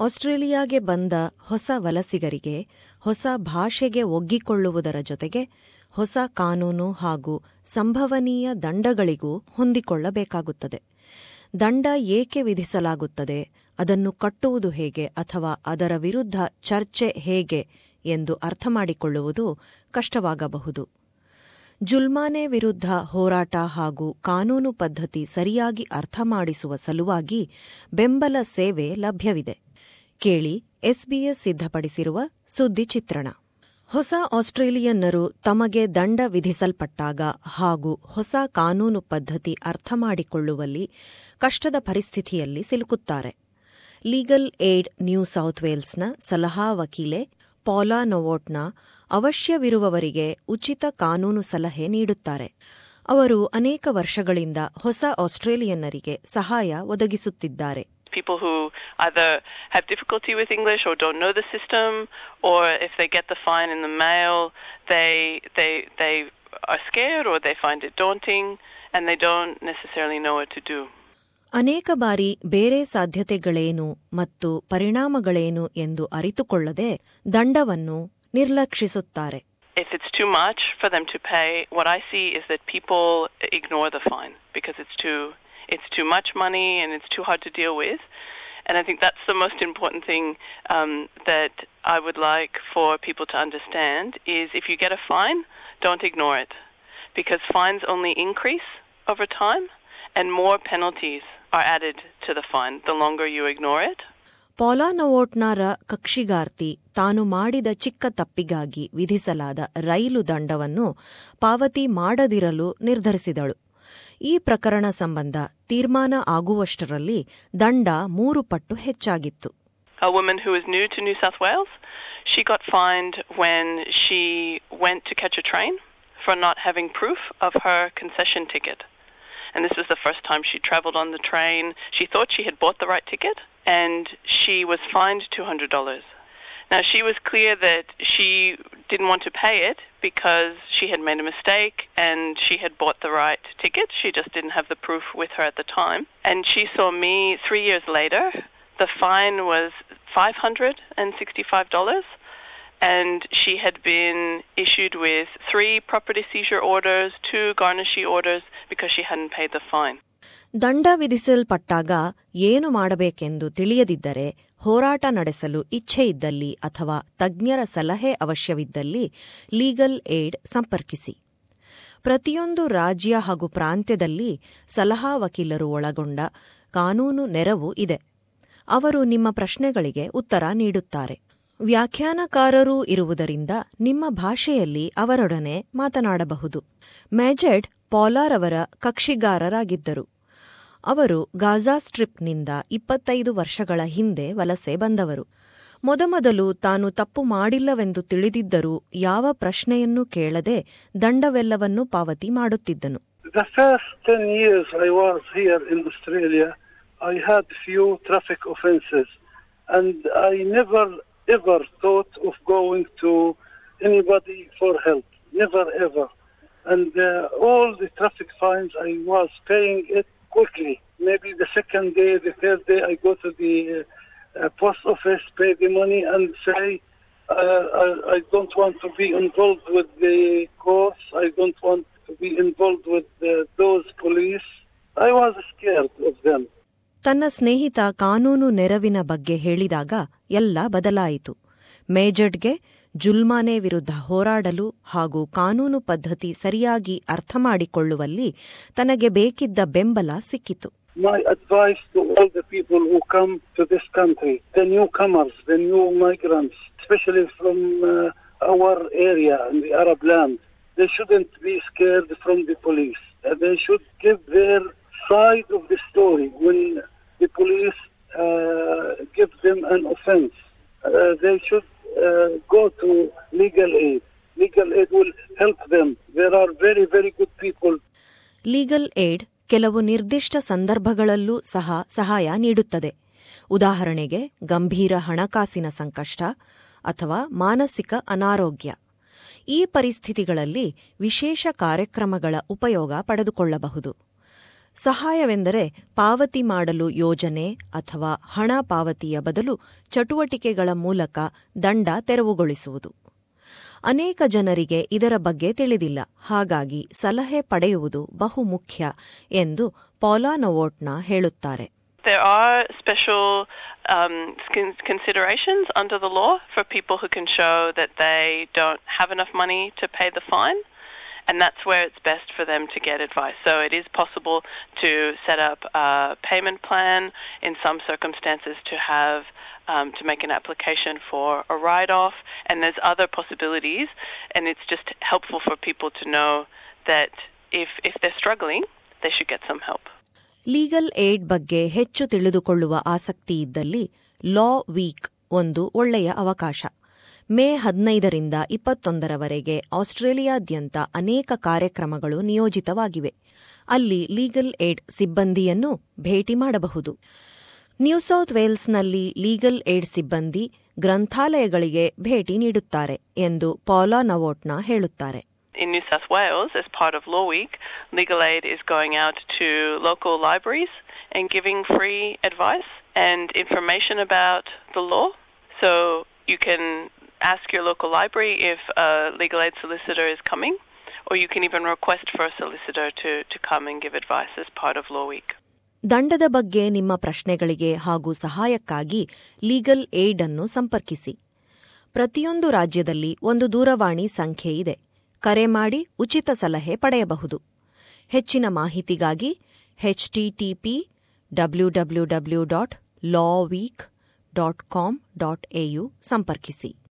ಆಸ್ಟ್ರೇಲಿಯಾಗೆ ಬಂದ ಹೊಸ ವಲಸಿಗರಿಗೆ, ಹೊಸ ಭಾಷೆಗೆ ಒಗ್ಗಿಕೊಳ್ಳುವುದರ ಜೊತೆಗೆ ಹೊಸ ಕಾನೂನು ಹಾಗೂ ಸಂಭವನೀಯ ದಂಡಗಳಿಗೂ ಹೊಂದಿಕೊಳ್ಳಬೇಕಾಗುತ್ತದೆ. ದಂಡ ಏಕೆ ವಿಧಿಸಲಾಗುತ್ತದೆ, ಅದನ್ನು ಕಟ್ಟುವುದು ಹೇಗೆ ಅಥವಾ ಅದರ ವಿರುದ್ಧ ಚರ್ಚೆ ಹೇಗೆ ಎಂದು ಅರ್ಥಮಾಡಿಕೊಳ್ಳುವುದು ಕಷ್ಟವಾಗಬಹುದು. ಜುಲ್ಮಾನೆ ವಿರುದ್ಧ ಹೋರಾಟ ಹಾಗೂ ಕಾನೂನು ಪದ್ಧತಿ ಸರಿಯಾಗಿ ಅರ್ಥ ಮಾಡಿಸುವ ಸಲುವಾಗಿ ಬೆಂಬಲ ಸೇವೆ ಲಭ್ಯವಿದೆ. ಕೇಳಿ ಎಸ್ಬಿಎಸ್ ಸಿದ್ಧಪಡಿಸಿರುವ ಸುದ್ದಿ ಚಿತ್ರಣ. ಹೊಸ ಆಸ್ಟ್ರೇಲಿಯನ್ನರು ತಮಗೆ ದಂಡ ವಿಧಿಸಲ್ಪಟ್ಟಾಗ ಹಾಗೂ ಹೊಸ ಕಾನೂನು ಪದ್ಧತಿ ಅರ್ಥ ಮಾಡಿಕೊಳ್ಳುವಲ್ಲಿ ಕಷ್ಟದ ಪರಿಸ್ಥಿತಿಯಲ್ಲಿ ಸಿಲುಕುತ್ತಾರೆ. ಲೀಗಲ್ ಏಡ್ ನ್ಯೂ ಸೌತ್ ವೇಲ್ಸ್ನ ಸಲಹಾ ವಕೀಲೆ ಪೌಲಾ ನೊವೋಟ್ನ ಅವಶ್ಯವಿರುವವರಿಗೆ ಉಚಿತ ಕಾನೂನು ಸಲಹೆ ನೀಡುತ್ತಾರೆ. ಅವರು ಅನೇಕ ವರ್ಷಗಳಿಂದ ಹೊಸ ಆಸ್ಟ್ರೇಲಿಯನ್ನರಿಗೆ ಸಹಾಯ ಒದಗಿಸುತ್ತಿದ್ದಾರೆ. People who either have difficulty with English or don't know the system, or if they get the fine in the mail, they they they are scared or they find it daunting and they don't necessarily know what to do. ಅನೇಕ ಬಾರಿ ಬೇರೆ ಸಾಧ್ಯತೆಗಳೇನು ಮತ್ತು ಪರಿಣಾಮಗಳೇನು ಎಂದು ಅರಿತುಕೊಳ್ಳದೆ ದಂಡವನ್ನು ನಿರ್ಲಕ್ಷಿಸುತ್ತಾರೆ If it's too much for them to pay, what I see is that people ignore the fine because it's too it's too much money and it's too hard to deal with. And I think that's the most important thing um, that I would like for people to understand is if you get a fine, don't ignore it because fines only increase over time and more penalties are added to the fine the longer you ignore it. ಪೌಲಾನವೋಟ್ನಾರ ಕಕ್ಷಿಗಾರ್ತಿ ತಾನು ಮಾಡಿದ ಚಿಕ್ಕ ತಪ್ಪಿಗಾಗಿ ವಿಧಿಸಲಾದ ರೈಲು ದಂಡವನ್ನು ಪಾವತಿ ಮಾಡದಿರಲು ನಿರ್ಧರಿಸಿದಳು ಈ ಪ್ರಕರಣ ಸಂಬಂಧ ತೀರ್ಮಾನ ಆಗುವಷ್ಟರಲ್ಲಿ ದಂಡ ಮೂರು ಪಟ್ಟು ಹೆಚ್ಚಾಗಿತ್ತು A woman who is new to New South Wales, she got fined when she went to catch a train for not having proof of her concession ticket. And this was the first time she travelled on the train. She thought she had bought the right ticket, and she was fined $200. Now, she was clear that she didn't want to pay it because she had made a mistake and she had bought the right ticket. She just didn't have the proof with her at the time. And she saw me three years later. The fine was $565 and she had been issued with three property seizure orders, two garnishee orders because she hadn't paid the fine. ದಂಡ ವಿಧಿಸಲ್ಪಟ್ಟಾಗ ಏನು ಮಾಡಬೇಕೆಂದು ತಿಳಿಯದಿದ್ದರೆ ಹೋರಾಟ ನಡೆಸಲು ಇಚ್ಛೆ ಇದ್ದಲ್ಲಿ ಅಥವಾ ತಜ್ಞರ ಸಲಹೆ ಅವಶ್ಯವಿದ್ದಲ್ಲಿ ಲೀಗಲ್ ಏಡ್ ಸಂಪರ್ಕಿಸಿ. ಪ್ರತಿಯೊಂದು ರಾಜ್ಯ ಹಾಗೂ ಪ್ರಾಂತ್ಯದಲ್ಲಿ ಸಲಹಾ ವಕೀಲರು ಒಳಗೊಂಡ ಕಾನೂನು ನೆರವು ಇದೆ. ಅವರು ನಿಮ್ಮ ಪ್ರಶ್ನೆಗಳಿಗೆ ಉತ್ತರ ನೀಡುತ್ತಾರೆ. ವ್ಯಾಖ್ಯಾನಕಾರರೂ ಇರುವುದರಿಂದ ನಿಮ್ಮ ಭಾಷೆಯಲ್ಲಿ ಅವರೊಡನೆ ಮಾತನಾಡಬಹುದು. ಮ್ಯಾಜೆಡ್ ಪೋಲಾರ್ ಅವರ ಕಕ್ಷಿಗಾರರಾಗಿದ್ದರು. ಅವರು ಗಾಜಾ ಸ್ಟ್ರಿಪ್ನಿಂದ ಇಪ್ಪತ್ತೈದು ವರ್ಷಗಳ ಹಿಂದೆ ವಲಸೆ ಬಂದವರು ಮೊದಮೊದಲು ತಾನು ತಪ್ಪು ಮಾಡಿಲ್ಲವೆಂದು ತಿಳಿದಿದ್ದರೂ ಯಾವ ಪ್ರಶ್ನೆಯನ್ನೂ ಕೇಳದೆ ದಂಡವೆಲ್ಲವನ್ನೂ ಪಾವತಿ ಮಾಡುತ್ತಿದ್ದನು The first 10 years I was here in Australia, I had few traffic offences and I never ever thought of going to anybody for help. Never ever. And uh, all the traffic fines, I was paying it quickly. Maybe the second day, the third day, I go to the uh, uh, post office, pay the money, and say, uh, I, I don't want to be involved with the courts. I don't want to be involved with uh, those police. I was scared of them. ತನ್ನ ಸ್ನೇಹಿತ ಕಾನೂನು ನೆರವಿನ ಬಗ್ಗೆ ಹೇಳಿದಾಗ ಎಲ್ಲ ಬದಲಾಯಿತು ಮೇಜರ್ಡ್ಗೆ ಜುಲ್ಮಾನೆ ವಿರುದ್ಧ ಹೋರಾಡಲು ಹಾಗೂ ಕಾನೂನು ಪದ್ಧತಿ ಸರಿಯಾಗಿ ಅರ್ಥ ಮಾಡಿಕೊಳ್ಳುವಲ್ಲಿ ತನಗೆ ಬೇಕಿದ್ದ ಬೆಂಬಲ ಸಿಕ್ಕಿತು My advice to all the people who come to this country, from uh, our area the Arab land, they shouldn't be. Uh, uh. Uh, they should uh, go to legal aid. Legal aid will help them. There are very, very good people legal aid ಕೆಲವು ನಿರ್ದಿಷ್ಟ ಸಂದರ್ಭಗಳಲ್ಲೂ ಸಹ ಸಹಾಯ ನೀಡುತ್ತದೆ. ಉದಾಹರಣೆಗೆ, ಗಂಭೀರ ಹಣಕಾಸಿನ ಸಂಕಷ್ಟ ಅಥವಾ ಮಾನಸಿಕ ಅನಾರೋಗ್ಯ. ಈ ಪರಿಸ್ಥಿತಿಗಳಲ್ಲಿ ವಿಶೇಷ ಕಾರ್ಯಕ್ರಮಗಳ ಉಪಯೋಗ ಪಡೆದುಕೊಳ್ಳಬಹುದು. ಸಹಾಯವೆಂದರೆ ಪಾವತಿ ಮಾಡಲು ಯೋಜನೆ ಅಥವಾ ಹಣ ಪಾವತಿಯ ಬದಲು ಚಟುವಟಿಕೆಗಳ ಮೂಲಕ ದಂಡ ತೆರವುಗೊಳಿಸುವುದು. ಅನೇಕ ಜನರಿಗೆ ಇದರ ಬಗ್ಗೆ ತಿಳಿದಿಲ್ಲ ಹಾಗಾಗಿ ಸಲಹೆ ಪಡೆಯುವುದು ಬಹುಮುಖ್ಯ ಎಂದು ಪೌಲಾ ನವೋಟ್ನ ಹೇಳುತ್ತಾರೆ There are special um, con- considerations under the law for people who can show that they don't have enough money to pay the fine, and that's where it's best for them to get advice. So it is possible to set up a payment plan in some circumstances to have. Um, to make an application for a write-off, and there's other possibilities, and it's just helpful for people to know that if if they're struggling, they should get some help. Legal aid ಬಗ್ಗೆ ಹೆಚ್ಚು ತಿಳಿದುಕೊಳ್ಳುವ ಆಸಕ್ತಿ ಇದ್ದಲ್ಲಿ ಲಾ weak ಒಂದು ಒಳ್ಳೆಯ ಅವಕಾಶ ಮೇ ಹದಿನೈದರಿಂದ ಇಪ್ಪತ್ತೊಂದರವರೆಗೆ ಆಸ್ಟ್ರೇಲಿಯಾದ್ಯಂತ ಅನೇಕ ಕಾರ್ಯಕ್ರಮಗಳು ನಿಯೋಜಿತವಾಗಿವೆ ಅಲ್ಲಿ ಲೀಗಲ್ ಏಡ್ ಸಿಬ್ಬಂದಿಯನ್ನು ಭೇಟಿ ಮಾಡಬಹುದು ನ್ಯೂ ಸೌತ್ ವೇಲ್ಸ್ನಲ್ಲಿ ಲೀಗಲ್ ಏಡ್ ಸಿಬ್ಬಂದಿ ಗ್ರಂಥಾಲಯಗಳಿಗೆ ಭೇಟಿ ನೀಡುತ್ತಾರೆ ಎಂದು ಪೌಲಾ ನವೋಟ್ನ ಹೇಳುತ್ತಾರೆ In New South Wales, as part of Law Week, Legal Aid is going out to local libraries and giving free advice and information about the law. So you can ask your local library if a legal aid solicitor is coming, or you can even request for a solicitor to, to come and give advice as part of Law Week. ದಂಡದ ಬಗ್ಗೆ ನಿಮ್ಮ ಪ್ರಶ್ನೆಗಳಿಗೆ ಹಾಗೂ ಸಹಾಯಕ್ಕಾಗಿ legal aid ಅನ್ನು ಸಂಪರ್ಕಿಸಿ. ಪ್ರತಿಯೊಂದು ರಾಜ್ಯದಲ್ಲಿ ಒಂದು ದೂರವಾಣಿ ಸಂಖ್ಯೆ ಇದೆ. ಕರೆ ಮಾಡಿ ಉಚಿತ ಸಲಹೆ ಪಡೆಯಬಹುದು. ಹೆಚ್ಚಿನ ಮಾಹಿತಿಗಾಗಿ W W W dot law week dot com dot AU ಸಂಪರ್ಕಿಸಿ.